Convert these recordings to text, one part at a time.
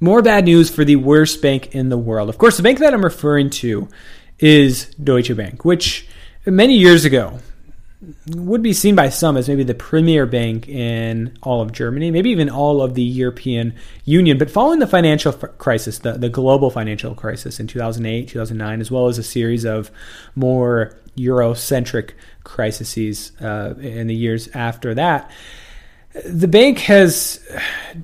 More bad news for the worst bank in the world. Of course, the bank that I'm referring to is Deutsche Bank, which many years ago would be seen by some as maybe the premier bank in all of Germany, maybe even all of the European Union. But following the financial crisis, the, the global financial crisis in 2008, 2009, as well as a series of more Eurocentric crises uh, in the years after that, the bank has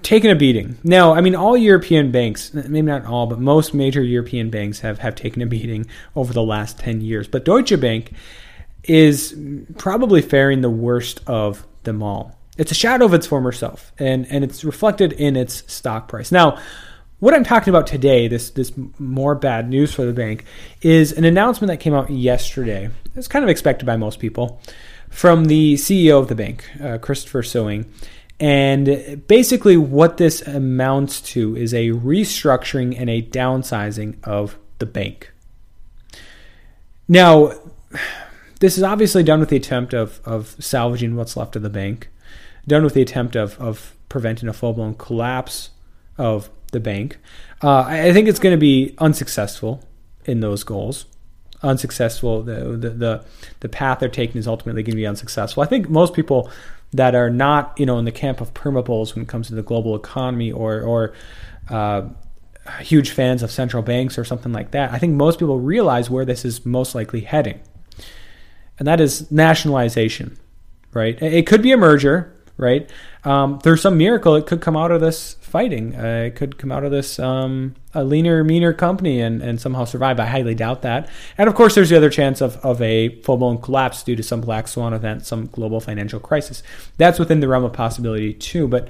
taken a beating. Now, I mean, all European banks, maybe not all, but most major European banks have, have taken a beating over the last 10 years. But Deutsche Bank is probably faring the worst of them all. It's a shadow of its former self, and, and it's reflected in its stock price. Now, what I'm talking about today, this this more bad news for the bank, is an announcement that came out yesterday. It's kind of expected by most people from the CEO of the bank, uh, Christopher Sewing. And basically, what this amounts to is a restructuring and a downsizing of the bank. Now, this is obviously done with the attempt of, of salvaging what's left of the bank, done with the attempt of, of preventing a full blown collapse of the bank. Uh, I think it's going to be unsuccessful in those goals unsuccessful. The, the the the path they're taking is ultimately going to be unsuccessful. I think most people that are not you know in the camp of permabulls when it comes to the global economy or or uh, huge fans of central banks or something like that. I think most people realize where this is most likely heading, and that is nationalization. Right? It could be a merger. Right? Um, there's some miracle it could come out of this fighting. Uh, it could come out of this um, a leaner, meaner company and, and somehow survive. I highly doubt that. And of course, there's the other chance of, of a full blown collapse due to some black swan event, some global financial crisis. That's within the realm of possibility too. But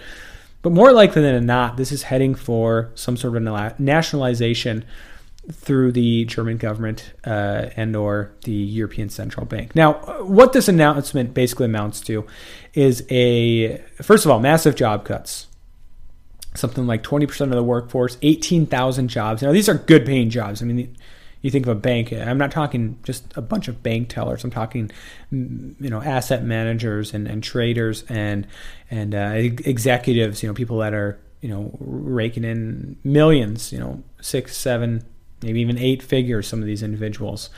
but more likely than not, this is heading for some sort of nationalization through the German government uh, and or the European Central Bank. Now, what this announcement basically amounts to is a first of all massive job cuts something like 20% of the workforce, 18,000 jobs. Now, these are good paying jobs. I mean, you think of a bank, I'm not talking just a bunch of bank tellers. I'm talking, mm, you know, asset managers and, and traders and, and uh, executives, you know, people that are, you know, raking in millions, you know, six, seven, maybe even eight figures, some of these individuals.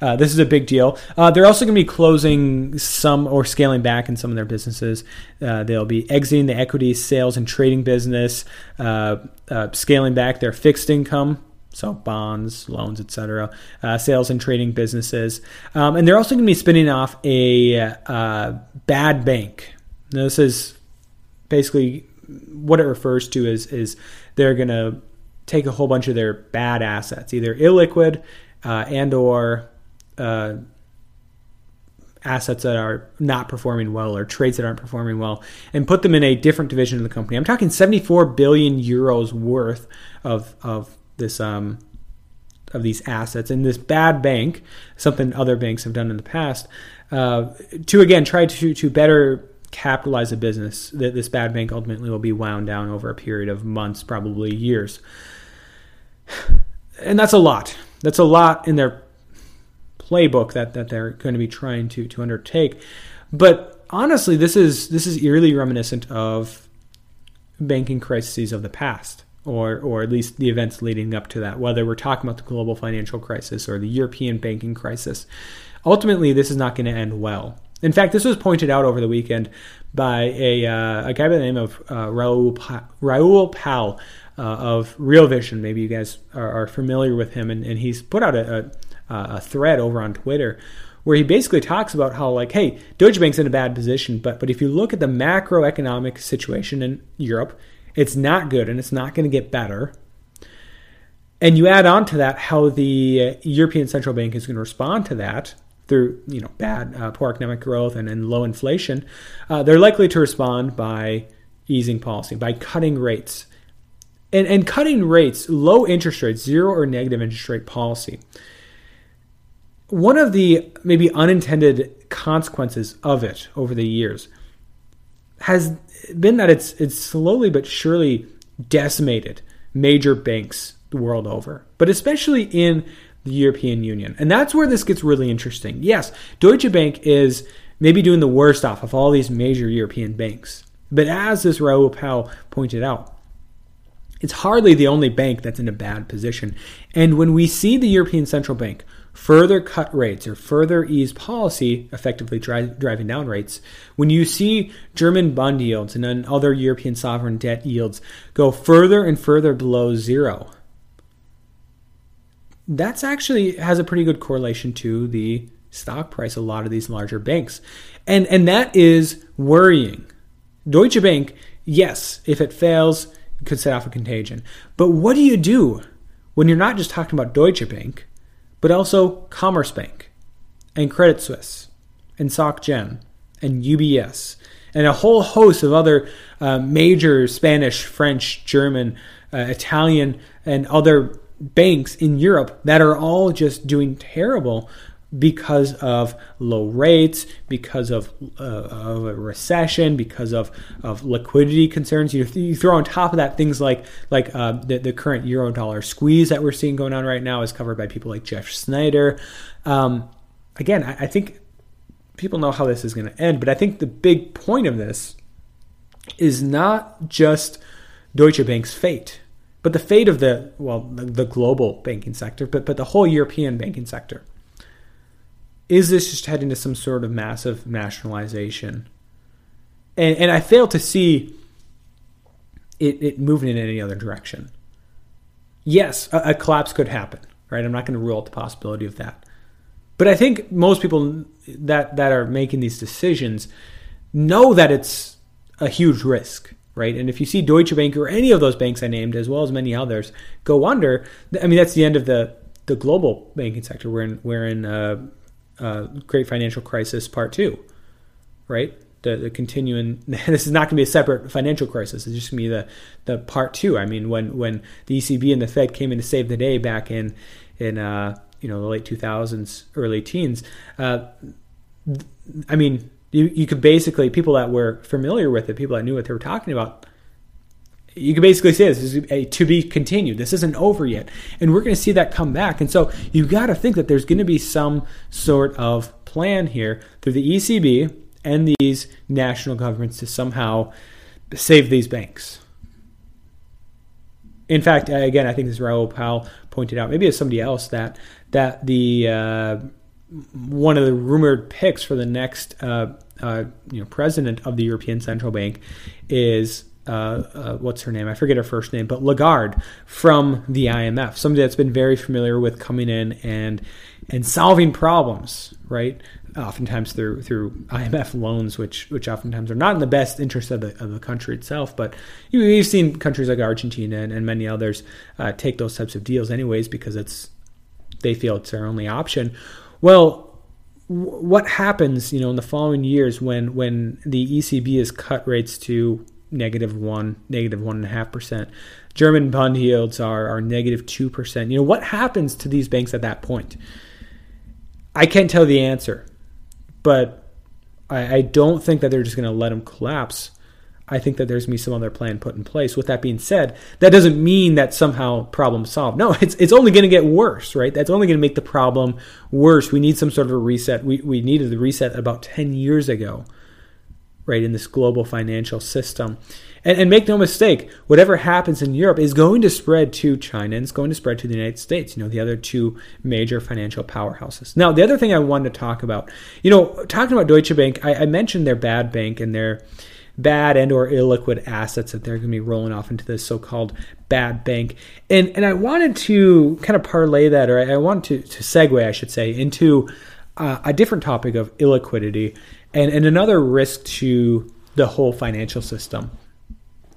Uh, this is a big deal. Uh, they're also going to be closing some or scaling back in some of their businesses. Uh, they'll be exiting the equity sales and trading business, uh, uh, scaling back their fixed income. So bonds, loans, etc., uh, sales and trading businesses, um, and they're also going to be spinning off a bad bank. Now, this is basically what it refers to is is they're going to take a whole bunch of their bad assets, either illiquid uh, and or uh, assets that are not performing well or trades that aren't performing well and put them in a different division of the company. I'm talking 74 billion euros worth of of this um, of these assets in this bad bank, something other banks have done in the past, uh, to again try to to better capitalize a business. That this bad bank ultimately will be wound down over a period of months, probably years, and that's a lot. That's a lot in their playbook that, that they're going to be trying to to undertake. But honestly, this is this is eerily reminiscent of banking crises of the past, or or at least the events leading up to that. Whether we're talking about the global financial crisis or the European banking crisis, ultimately this is not going to end well. In fact, this was pointed out over the weekend by a, uh, a guy by the name of uh, Raoul, pa- Raoul Pal uh, of Real Vision. Maybe you guys are, are familiar with him, and, and he's put out a, a uh, a thread over on Twitter where he basically talks about how like, hey, Deutsche Bank's in a bad position, but but if you look at the macroeconomic situation in Europe, it's not good and it's not going to get better. And you add on to that how the European Central Bank is going to respond to that through you know bad uh, poor economic growth and, and low inflation, uh, they're likely to respond by easing policy, by cutting rates. And, and cutting rates, low interest rates, zero or negative interest rate policy. One of the maybe unintended consequences of it over the years has been that it's it's slowly but surely decimated major banks the world over, but especially in the European Union. And that's where this gets really interesting. Yes, Deutsche Bank is maybe doing the worst off of all these major European banks. But as this Raoul Pal pointed out, it's hardly the only bank that's in a bad position. And when we see the European Central Bank further cut rates or further ease policy, effectively dri- driving down rates, when you see German bond yields and then other European sovereign debt yields go further and further below zero, that's actually has a pretty good correlation to the stock price of a lot of these larger banks. And and that is worrying. Deutsche Bank, yes, if it fails, could set off a contagion. But what do you do when you're not just talking about Deutsche Bank, but also Commerzbank and Credit Suisse and SocGen and UBS and a whole host of other uh, major Spanish, French, German, uh, Italian, and other banks in Europe that are all just doing terrible because of low rates, because of, uh, of a recession, because of, of liquidity concerns. You, you throw on top of that things like like uh, the, the current euro dollar squeeze that we're seeing going on right now is covered by people like Jeff Snider. Um, again, I, I think people know how this is going to end, but I think the big point of this is not just Deutsche Bank's fate but the fate of the well, the global banking sector, but but the whole European banking sector. Is this just heading to some sort of massive nationalization? And and I fail to see it, it moving in any other direction. Yes, a, a collapse could happen, right? I'm not going to rule out the possibility of that. But I think most people that that are making these decisions know that it's a huge risk right? And if you see Deutsche Bank or any of those banks I named, as well as many others, go under, I mean that's the end of the the global banking sector. We're in we're in uh, uh, great financial crisis part two, right? The, the continuing this is not going to be a separate financial crisis. It's just going to be the the part two. I mean, when when the ECB and the Fed came in to save the day back in in uh, you know the late 2000s, early teens. Uh, I mean, you, you could basically people that were familiar with it, people that knew what they were talking about. You can basically say this is a to be continued. This isn't over yet, and we're going to see that come back. And so you've got to think that there's going to be some sort of plan here through the ECB and these national governments to somehow save these banks. In fact, again, I think this Raoul Pal pointed out, maybe it's somebody else that that the uh, one of the rumored picks for the next uh, uh, you know president of the European Central Bank is uh, uh, what's her name? I forget her first name, but Lagarde from the IMF, somebody that's been very familiar with coming in and and solving problems, right? Oftentimes through through IMF loans, which which oftentimes are not in the best interest of the of the country itself. But you, have seen countries like Argentina and, and many others uh, take those types of deals anyways because it's they feel it's their only option. Well, what happens, you know, in the following years when when the ECB has cut rates to negative one, negative one and a half percent, German bond yields are are negative two percent. You know, what happens to these banks at that point? I can't tell the answer, but I, I don't think that they're just going to let them collapse. I think that there's going to be some other plan put in place. With that being said, that doesn't mean that somehow problem solved. No, it's it's only going to get worse, right? That's only going to make the problem worse. We need some sort of a reset. We we needed the reset about 10 years ago, right, in this global financial system. And, and make no mistake, whatever happens in Europe is going to spread to China and it's going to spread to the United States, you know, the other two major financial powerhouses. Now, the other thing I wanted to talk about, you know, talking about Deutsche Bank, I, I mentioned their bad bank and their bad and or illiquid assets that they're going to be rolling off into this so-called bad bank. And and I wanted to kind of parlay that, or I, I want to, to segue, I should say, into uh, a different topic of illiquidity and, and another risk to the whole financial system.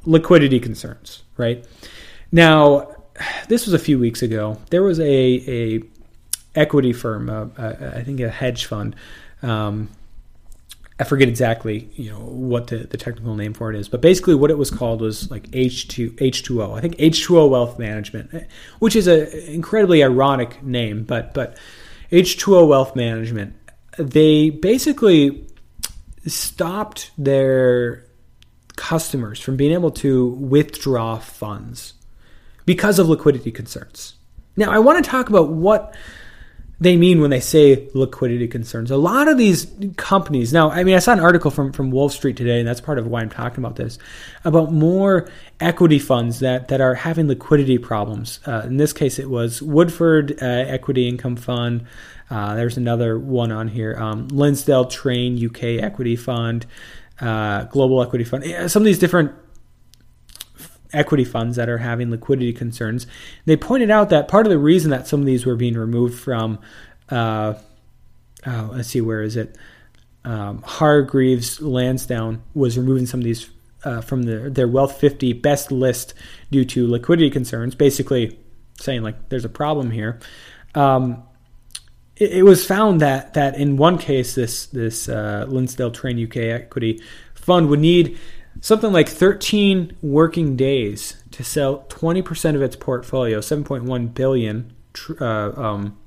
Liquidity concerns, right? Now, this was a few weeks ago. There was a, a equity firm, uh, uh, I think a hedge fund, um, I forget exactly, you know, what the, the technical name for it is, but basically what it was called was like H2 H2O. I think H2O Wealth Management, which is an incredibly ironic name, but but H2O Wealth Management, they basically stopped their customers from being able to withdraw funds because of liquidity concerns. Now, I want to talk about what they mean when they say liquidity concerns. A lot of these companies, now, I mean, I saw an article from, from Wall Street today, and that's part of why I'm talking about this, about more equity funds that, that are having liquidity problems. Uh, in this case, it was Woodford uh, Equity Income Fund. Uh, there's another one on here um, Lindsell Train UK Equity Fund, uh, Global Equity Fund. Some of these different equity funds that are having liquidity concerns. They pointed out that part of the reason that some of these were being removed from, uh, oh, let's see, where is it? Um, Hargreaves Lansdown was removing some of these uh, from the, their Wealth 50 best list due to liquidity concerns, basically saying like there's a problem here. Um, it, it, was found that that in one case, this this uh, Lindsell Train UK equity fund would need something like 13 working days to sell 20% of its portfolio, 7.1 billion uh, um,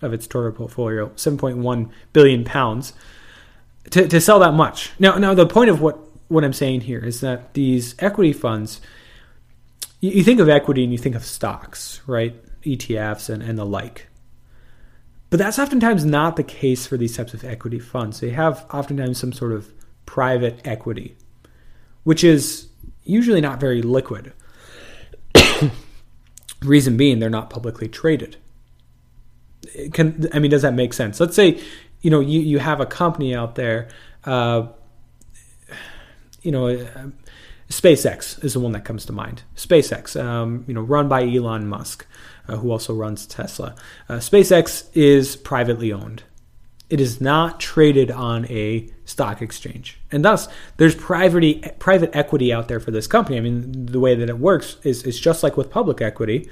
of its total portfolio, 7.1 billion pounds, to, to sell that much. Now, now the point of what, what I'm saying here is that these equity funds, you, you think of equity and you think of stocks, right? ETFs and, and the like. But that's oftentimes not the case for these types of equity funds. They have oftentimes some sort of private equity which is usually not very liquid. Reason being, they're not publicly traded. Can I mean, does that make sense? Let's say, you know, you, you have a company out there, uh, you know, uh, SpaceX is the one that comes to mind. SpaceX, um, you know, run by Elon Musk, uh, who also runs Tesla. Uh, SpaceX is privately owned it is not traded on a stock exchange. And thus, there's private, private equity out there for this company. I mean, the way that it works is, is just like with public equity.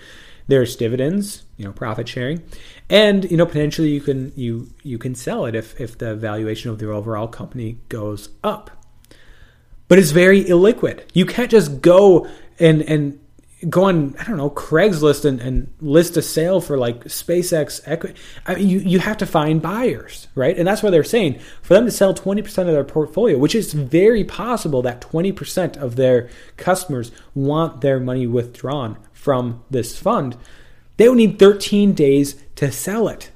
There's dividends, you know, profit sharing, and you know potentially you can you you can sell it if if the valuation of the overall company goes up. But it's very illiquid. You can't just go and and go on I don't know Craigslist and, and list a sale for like SpaceX equity. I mean, you you have to find buyers, right? And that's why they're saying for them to sell twenty percent of their portfolio, which is very possible that twenty percent of their customers want their money withdrawn from this fund. They would need thirteen days to sell it.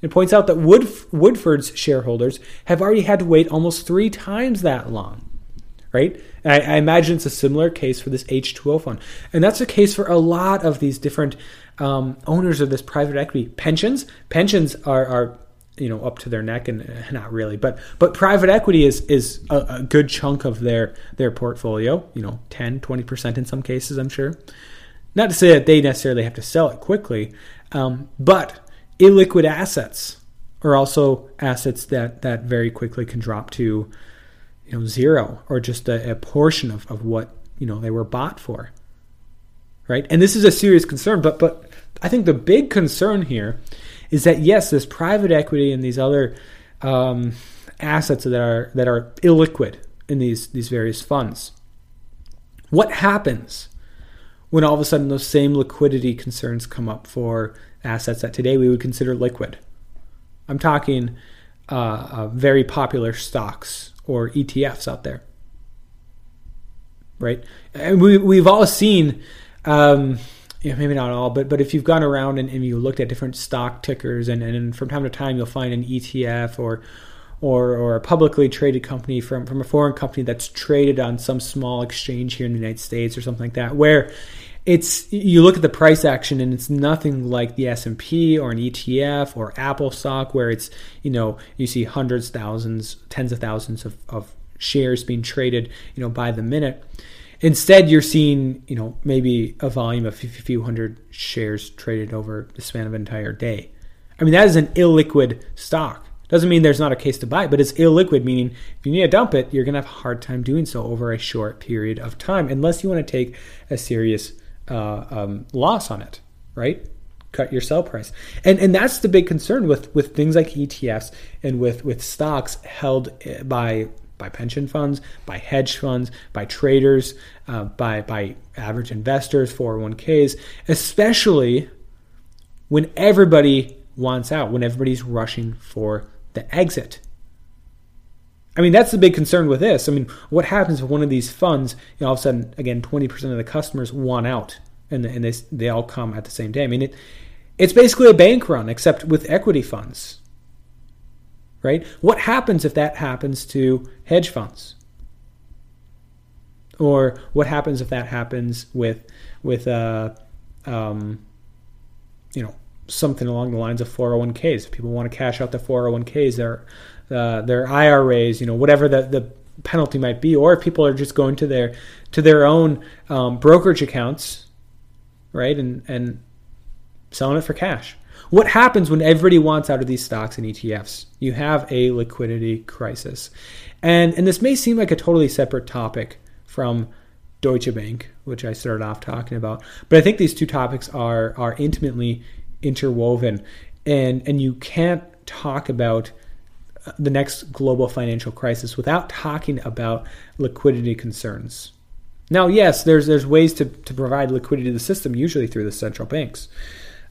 It points out that Wood, Woodford's shareholders have already had to wait almost three times that long right? I, I, imagine it's a similar case for this H2O fund. And that's the case for a lot of these different um, owners of this private equity. Pensions, pensions are, are you know up to their neck and uh, not really but but private equity is is a, a, good chunk of their their portfolio you know 10 20% in some cases i'm sure not to say that they necessarily have to sell it quickly um, but illiquid assets are also assets that that very quickly can drop to you know zero or just a, a portion of, of what you know they were bought for right? And this is a serious concern but but i think the big concern here is that yes this private equity and these other um, assets that are that are illiquid in these these various funds. What happens when all of a sudden those same liquidity concerns come up for assets that today we would consider liquid? I'm talking uh, uh, very popular stocks or ETFs out there. Right? And we, we've all seen, um, you know, maybe not all, but but if you've gone around and, and you looked at different stock tickers, and, and from time to time you'll find an ETF or or, or a publicly traded company from, from a foreign company that's traded on some small exchange here in the United States or something like that, where it's you look at the price action and it's nothing like the S&P or an ETF or Apple stock where it's you know you see hundreds thousands tens of thousands of, of shares being traded you know by the minute. Instead you're seeing you know maybe a volume of a few hundred shares traded over the span of an entire day. I mean that is an illiquid stock. Doesn't mean there's not a case to buy but it's illiquid meaning if you need to dump it you're going to have a hard time doing so over a short period of time unless you want to take a serious uh, um, loss on it, right? cut your sell price. And and that's the big concern with with things like ETFs and with with stocks held eh, by by pension funds, by hedge funds, by traders, uh, by by average investors, 401ks, especially when everybody wants out, when everybody's rushing for the exit. I mean, that's the big concern with this. I mean, what happens if one of these funds, you know, all of a sudden, again, 20% of the customers want out and, and they, they all come at the same day? I mean, it, it's basically a bank run, except with equity funds, right? What happens if that happens to hedge funds? Or what happens if that happens with, with uh, um, you know, something along the lines of 401ks. If people want to cash out the 401ks, their uh, their IRAs, you know, whatever the, the penalty might be, or if people are just going to their to their own um, brokerage accounts, right, and and selling it for cash. What happens when everybody wants out of these stocks and ETFs? You have a liquidity crisis, and and this may seem like a totally separate topic from Deutsche Bank, which I started off talking about, but I think these two topics are are intimately interwoven, and and you can't talk about uh, the next global financial crisis without talking about liquidity concerns. Now, yes, there's there's ways to, to provide liquidity to the system, usually through the central banks.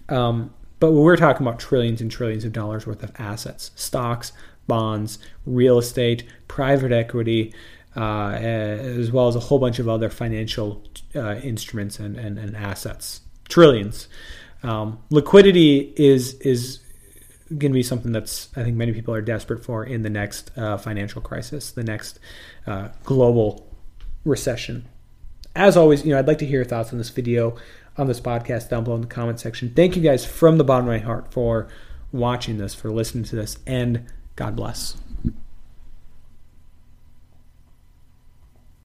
Um, but we're talking about trillions and trillions of dollars worth of assets, stocks, bonds, real estate, private equity, uh, as well as a whole bunch of other financial uh, instruments and, and, and assets. Trillions. Um, liquidity is is going to be something that's I think many people are desperate for in the next uh, financial crisis, the next uh, global recession. As always, you know, I'd like to hear your thoughts on this video, on this podcast down below in the comment section. Thank you guys from the bottom of my heart for watching this, for listening to this, and God bless.